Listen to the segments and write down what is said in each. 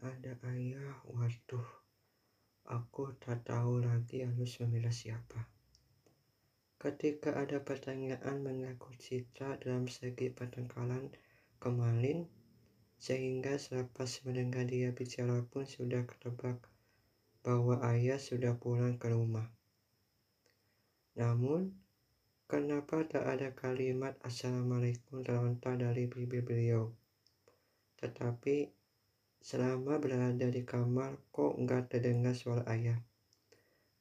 ada ayah, waduh, aku tak tahu lagi harus memilih siapa. Ketika ada pertanyaan mengaku citra dalam segi pertengkaran kemarin, sehingga selepas mendengar dia bicara pun sudah ketebak bahwa ayah sudah pulang ke rumah. Namun, kenapa tak ada kalimat Assalamualaikum terlontar dari bibir beliau? Tetapi Selama berada di kamar, kok nggak terdengar suara ayah.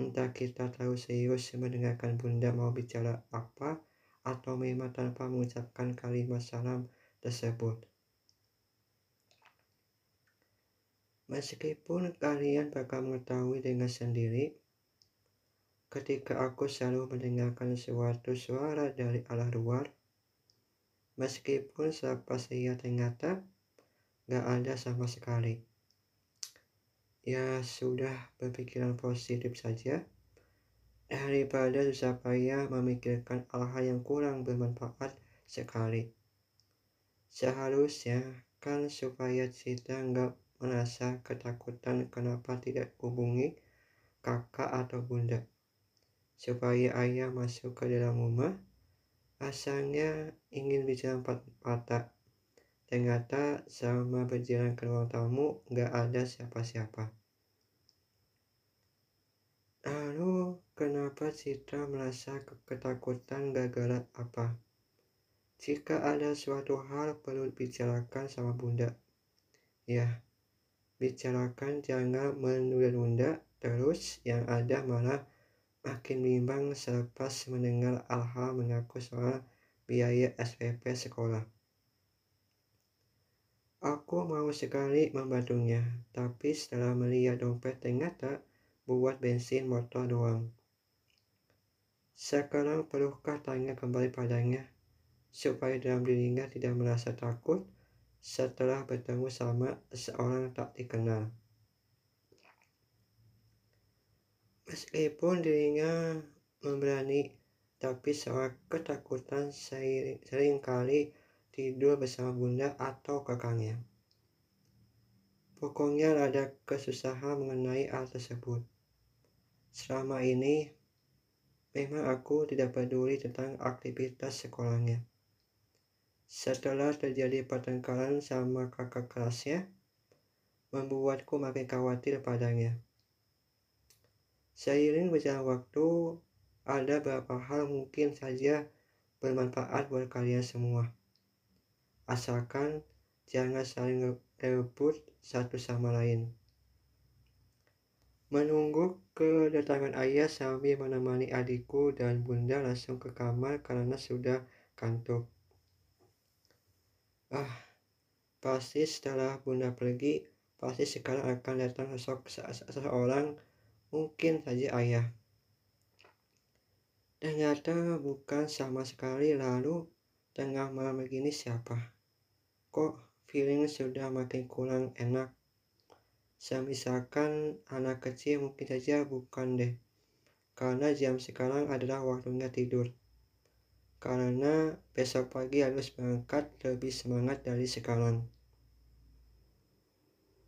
Entah kita tahu serius mendengarkan bunda mau bicara apa, atau memang tanpa mengucapkan kalimat salam tersebut. Meskipun kalian bakal mengetahui dengan sendiri, ketika aku selalu mendengarkan suatu suara dari arah luar, meskipun selepas ia ternyata nggak ada sama sekali. Ya sudah berpikiran positif saja daripada susah payah memikirkan hal-hal yang kurang bermanfaat sekali. Seharusnya kan supaya kita nggak merasa ketakutan kenapa tidak hubungi kakak atau bunda. Supaya ayah masuk ke dalam rumah, asalnya ingin bicara empat mata Ternyata selama berjalan ke ruang tamu gak ada siapa-siapa. Lalu kenapa Citra merasa ketakutan gagal apa? Jika ada suatu hal perlu bicarakan sama bunda. Ya, bicarakan jangan menunda-nunda terus yang ada malah makin bimbang selepas mendengar hal-hal mengaku soal biaya SPP sekolah. Aku mau sekali membantunya, tapi setelah melihat dompet ternyata buat bensin motor doang. Sekarang perlukah tanya kembali padanya, supaya dalam dirinya tidak merasa takut setelah bertemu sama seorang tak dikenal. Meskipun dirinya memberani, tapi soal ketakutan sering, sering tidur bersama bunda atau kakangnya. Pokoknya ada kesusahan mengenai hal tersebut. Selama ini, memang aku tidak peduli tentang aktivitas sekolahnya. Setelah terjadi pertengkaran sama kakak kelasnya, membuatku makin khawatir padanya. Seiring berjalan waktu, ada beberapa hal mungkin saja bermanfaat buat kalian semua asalkan jangan saling rebut satu sama lain. Menunggu kedatangan ayah sambil menemani adikku dan bunda langsung ke kamar karena sudah kantuk. Ah, pasti setelah bunda pergi, pasti sekarang akan datang sosok seseorang, mungkin saja ayah. Ternyata bukan sama sekali lalu tengah malam begini siapa? Kok feeling sudah makin kurang enak. Semisalkan anak kecil mungkin saja bukan deh. Karena jam sekarang adalah waktunya tidur. Karena besok pagi harus berangkat lebih semangat dari sekarang.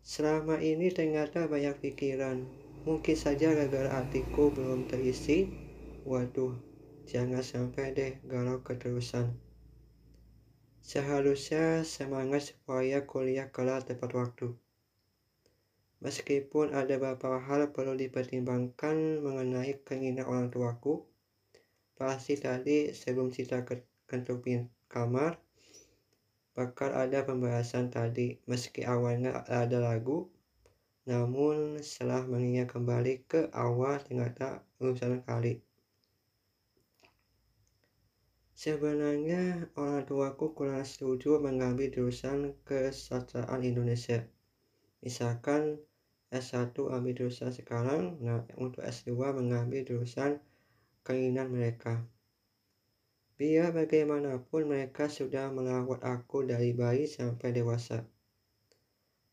Selama ini ternyata banyak pikiran. Mungkin saja gara-gara hatiku belum terisi. Waduh, jangan sampai deh galau keterusan. Seharusnya semangat supaya kuliah kelar tepat waktu. Meskipun ada beberapa hal perlu dipertimbangkan mengenai keinginan orang tuaku, pasti tadi sebelum kita kentuk kamar, bakal ada pembahasan tadi meski awalnya ada lagu, namun setelah mengingat kembali ke awal ternyata urusan kali. Sebenarnya orang tuaku kurang setuju mengambil jurusan kesastraan Indonesia. Misalkan S1 ambil jurusan sekarang, nah untuk S2 mengambil jurusan keinginan mereka. Biar bagaimanapun mereka sudah merawat aku dari bayi sampai dewasa.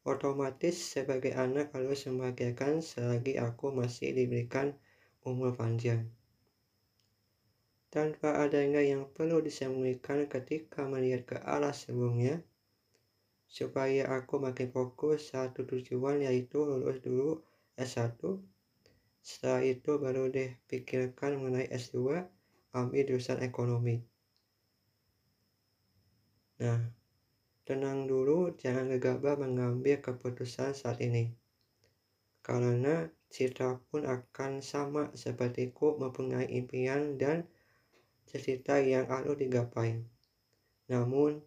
Otomatis sebagai anak harus membahagiakan selagi aku masih diberikan umur panjang tanpa adanya yang perlu disembunyikan ketika melihat ke arah sebelumnya. supaya aku makin fokus satu tujuan yaitu lulus dulu S1 setelah itu baru deh pikirkan mengenai S2 ambil jurusan ekonomi nah tenang dulu jangan gegabah mengambil keputusan saat ini karena Citra pun akan sama sepertiku mempunyai impian dan cita-cita yang harus digapai. Namun,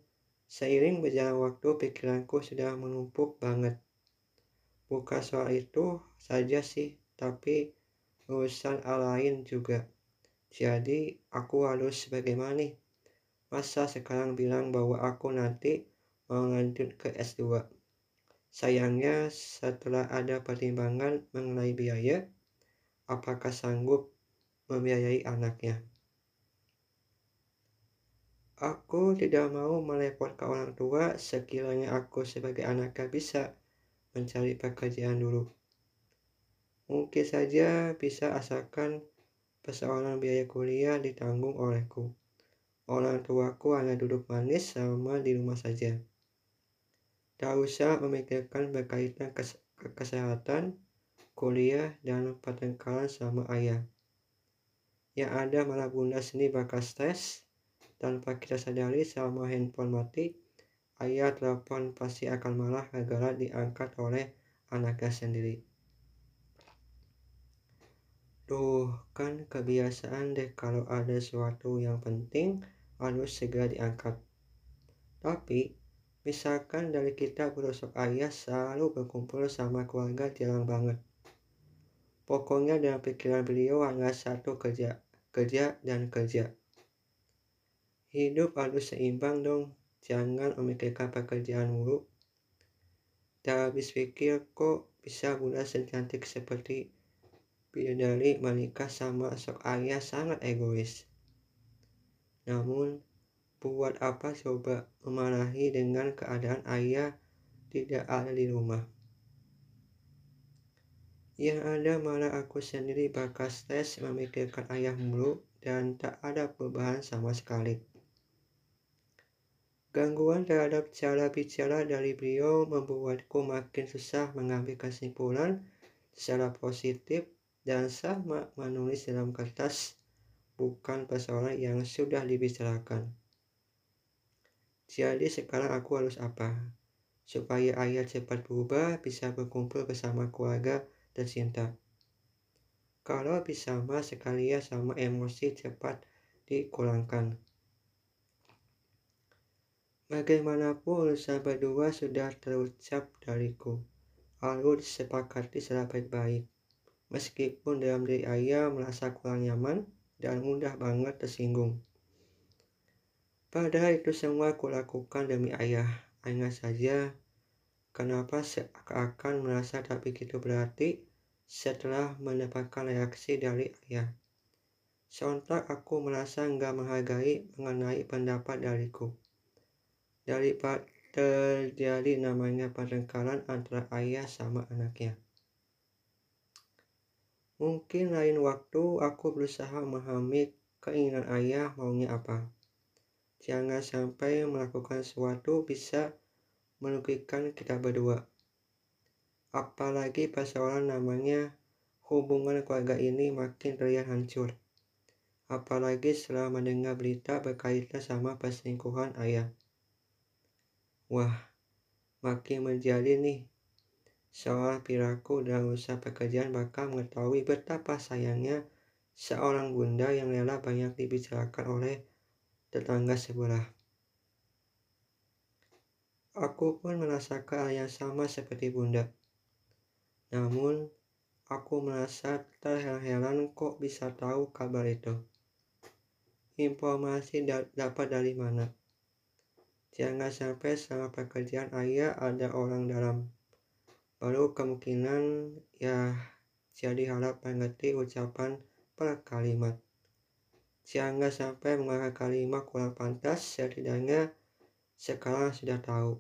seiring berjalan waktu pikiranku sudah menumpuk banget. Bukan soal itu saja sih, tapi urusan lain juga. Jadi, aku harus bagaimana nih? Masa sekarang bilang bahwa aku nanti mau lanjut ke S2? Sayangnya, setelah ada pertimbangan mengenai biaya, apakah sanggup membiayai anaknya? Aku tidak mau merepotkan orang tua sekiranya aku sebagai anaknya bisa mencari pekerjaan dulu. Mungkin saja bisa asalkan persoalan biaya kuliah ditanggung olehku. Orang tuaku hanya duduk manis sama di rumah saja. Tak usah memikirkan berkaitan kes kesehatan, kuliah, dan pertengkaran sama ayah. Yang ada malah bunda sendiri bakal stres tanpa kita sadari selama handphone mati, ayah telepon pasti akan malah gara diangkat oleh anaknya sendiri. Tuh, kan kebiasaan deh kalau ada sesuatu yang penting harus segera diangkat. Tapi, misalkan dari kita berusuk ayah selalu berkumpul sama keluarga jarang banget. Pokoknya dalam pikiran beliau hanya satu kerja, kerja dan kerja. Hidup harus seimbang dong, jangan memikirkan pekerjaan mulu. Tak habis pikir kok bisa bunda secantik seperti bidadari menikah sama sok ayah sangat egois. Namun, buat apa coba memarahi dengan keadaan ayah tidak ada di rumah. Yang ada malah aku sendiri bakal stres memikirkan ayah mulu dan tak ada perubahan sama sekali. Gangguan terhadap cara bicara dari beliau membuatku makin susah mengambil kesimpulan secara positif dan sama menulis dalam kertas bukan persoalan yang sudah dibicarakan. Jadi sekarang aku harus apa? Supaya ayah cepat berubah bisa berkumpul bersama keluarga dan cinta. Kalau bisa mas sekalian sama emosi cepat dikurangkan. Bagaimanapun urusan berdua sudah terucap dariku. Lalu disepakati secara baik-baik. Meskipun dalam diri ayah merasa kurang nyaman dan mudah banget tersinggung. Padahal itu semua kulakukan demi ayah. Hanya saja, kenapa seakan-akan merasa tak begitu berarti setelah mendapatkan reaksi dari ayah. Sontak aku merasa enggak menghargai mengenai pendapat dariku daripada terjadi namanya pertengkaran antara ayah sama anaknya. Mungkin lain waktu aku berusaha memahami keinginan ayah maunya apa. Jangan sampai melakukan sesuatu bisa merugikan kita berdua. Apalagi persoalan namanya hubungan keluarga ini makin terlihat hancur. Apalagi setelah mendengar berita berkaitan sama perselingkuhan ayah. Wah, makin menjadi nih. Seorang piraku dalam usaha pekerjaan bakal mengetahui betapa sayangnya seorang bunda yang rela banyak dibicarakan oleh tetangga sebelah. Aku pun merasakan hal yang sama seperti bunda. Namun, aku merasa terheran-heran kok bisa tahu kabar itu. Informasi dapat dari mana? Jangan sampai selama pekerjaan ayah ada orang dalam. Baru kemungkinan ya jadi harap mengerti ucapan per kalimat. Jangan sampai mengarah kalimat kurang pantas, setidaknya sekarang sudah tahu.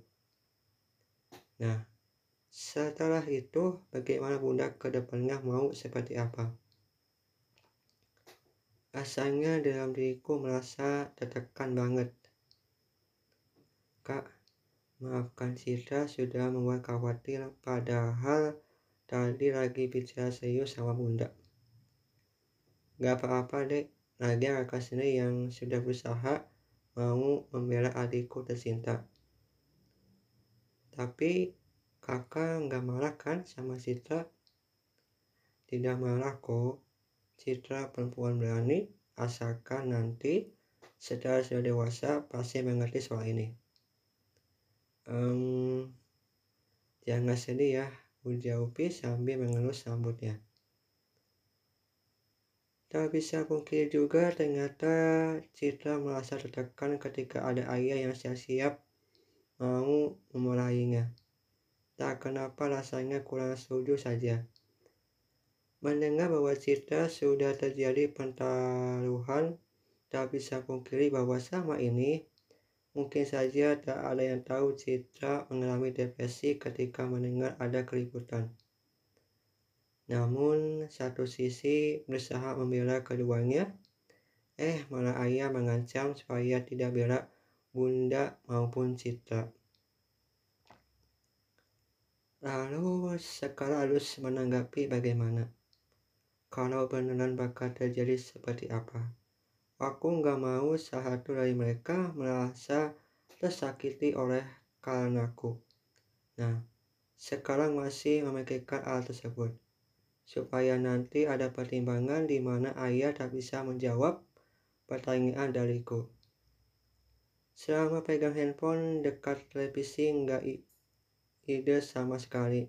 Nah, setelah itu bagaimana bunda ke depannya mau seperti apa? Rasanya dalam diriku merasa tertekan banget Kak, Maafkan Citra sudah membuat khawatir padahal tadi lagi bicara serius sama bunda. Gak apa-apa dek, lagi kakak sendiri yang sudah berusaha mau membela adikku tercinta. Tapi kakak nggak marah kan sama Citra? Tidak marah kok. Citra perempuan berani, asalkan nanti setelah sudah dewasa pasti mengerti soal ini. Um, jangan sedih ya, ujar Upi sambil mengelus rambutnya. Tak bisa pungkiri juga ternyata Citra merasa tertekan ketika ada ayah yang siap-siap mau memarahinya. Tak kenapa rasanya kurang setuju saja. Mendengar bahwa Citra sudah terjadi pertaruhan, tak bisa pungkiri bahwa sama ini mungkin saja tak ada yang tahu Citra mengalami depresi ketika mendengar ada keributan. Namun satu sisi berusaha membela keduanya, eh malah ayah mengancam supaya tidak bela bunda maupun Citra. Lalu sekarang harus menanggapi bagaimana? Kalau beneran bakal terjadi seperti apa? Aku nggak mau satu dari mereka merasa tersakiti oleh karenaku. Nah, sekarang masih memikirkan hal tersebut supaya nanti ada pertimbangan di mana ayah tak bisa menjawab pertanyaan dariku. Selama pegang handphone dekat televisi nggak ide sama sekali.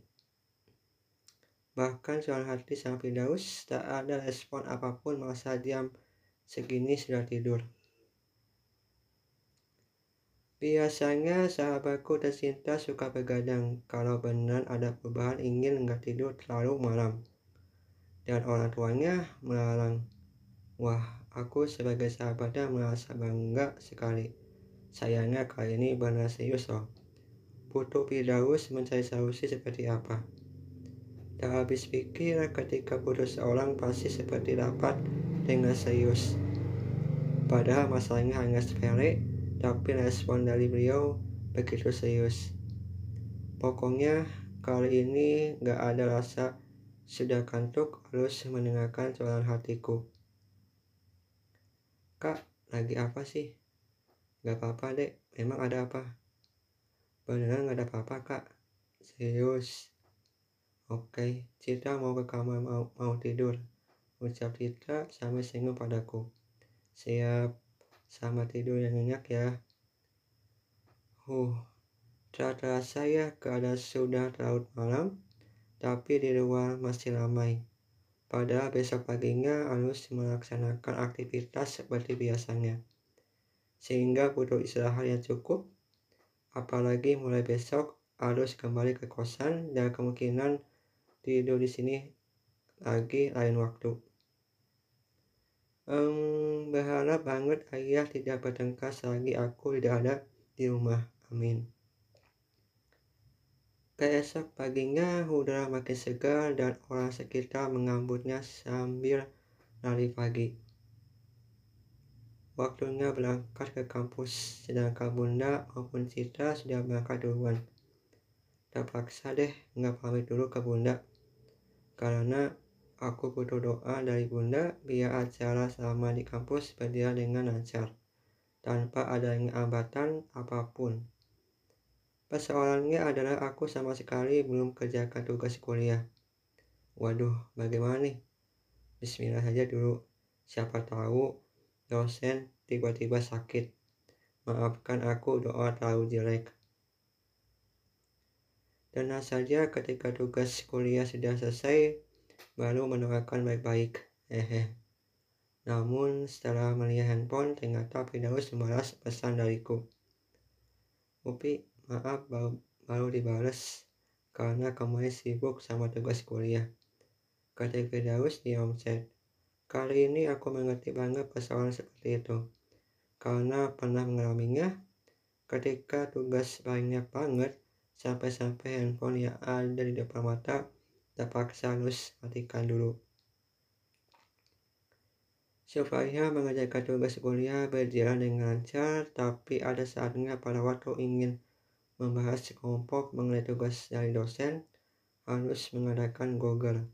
Bahkan soal hati sang Firdaus tak ada respon apa pun masa diam segini sudah tidur. Biasanya sahabatku tercinta suka begadang kalau benar ada perubahan ingin nggak tidur terlalu malam dan orang tuanya melarang. Wah, aku sebagai sahabatnya merasa bangga sekali. Sayangnya kali ini benar serius loh. Putu Firdaus mencari solusi seperti apa. Tak habis pikir ketika putus seorang pasti seperti dapat dengan serius. Padahal masalahnya hanya sepele, tapi respon dari beliau begitu serius. Pokoknya kali ini gak ada rasa sudah kantuk harus mendengarkan suara hatiku. Kak, lagi apa sih? Gak apa-apa dek, memang ada apa? Beneran gak ada apa-apa kak? Serius? Oke, Citra mau ke kamar mau, mau tidur. Ucap Citra sambil senyum padaku. Siap, sama tidur yang nyenyak ya. Huh, tak terasa ya keadaan sudah terlalu malam tapi di luar masih ramai. Pada besok paginya harus melaksanakan aktivitas seperti biasanya. Sehingga butuh istirahat yang cukup, apalagi mulai besok harus kembali ke kosan dan kemungkinan tidur di sini lagi lain waktu. Um, berharap banget ayah tidak bertengkar selagi aku tidak ada di rumah. Amin. Keesok paginya udara makin segar dan orang sekitar mengambutnya sambil lari pagi. Waktunya berangkat ke kampus, sedangkan bunda maupun Citra sudah berangkat duluan. Terpaksa deh nggak pamit dulu ke bunda, karena aku butuh doa dari bunda biar acara selama di kampus berjalan dengan lancar, tanpa adanya hambatan apa pun. Persoalannya adalah aku sama sekali belum kerjakan tugas kuliah. Waduh, bagaimana nih? Bismillah saja dulu. Siapa tahu dosen tiba-tiba sakit. Maafkan aku doa terlalu jelek. Dan saja ketika tugas kuliah sudah selesai, baru mendoakan baik-baik. Hehe. Namun setelah melihat handphone, ternyata Firdaus membalas pesan dariku. Upi, Maaf baru, baru dibalas karena kemarin sibuk sama tugas kuliah. Kata Firdaus di omset. Kali ini aku mengerti banget persoalan seperti itu. Karena pernah mengalaminya ketika tugas banyak banget sampai-sampai handphone yang ada di depan mata terpaksa harus matikan dulu. Supaya mengerjakan tugas kuliah berjalan dengan lancar, tapi ada saatnya pada waktu ingin membahas di kelompok mengenai tugas dari dosen harus mengadakan Google.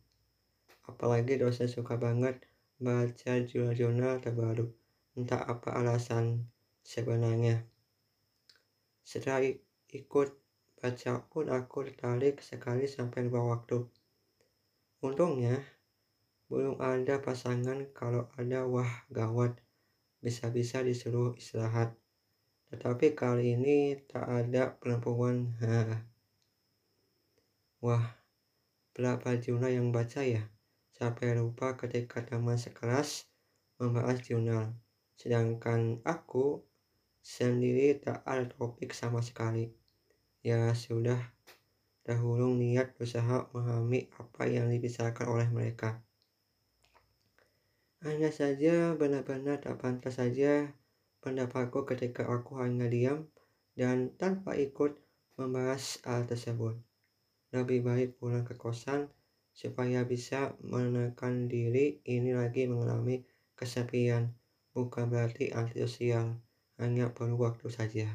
Apalagi dosen suka banget baca jurnal-jurnal terbaru. Entah apa alasan sebenarnya. Setelah ikut baca pun aku tertarik sekali sampai lupa waktu. Untungnya, belum ada pasangan kalau ada wah gawat, bisa-bisa disuruh istirahat. Tetapi kali ini tak ada perempuan. Wah, berapa jurnal yang baca ya? Sampai lupa ketika teman sekelas membahas jurnal. Sedangkan aku sendiri tak ada topik sama sekali. Ya sudah, dahulu niat berusaha memahami apa yang dibicarakan oleh mereka. Hanya saja benar-benar tak pantas saja pendapatku ketika aku hanya diam dan tanpa ikut membahas hal tersebut. Lebih baik pulang ke kosan supaya bisa menekan diri ini lagi mengalami kesepian. Bukan berarti antisosial, hanya perlu waktu saja.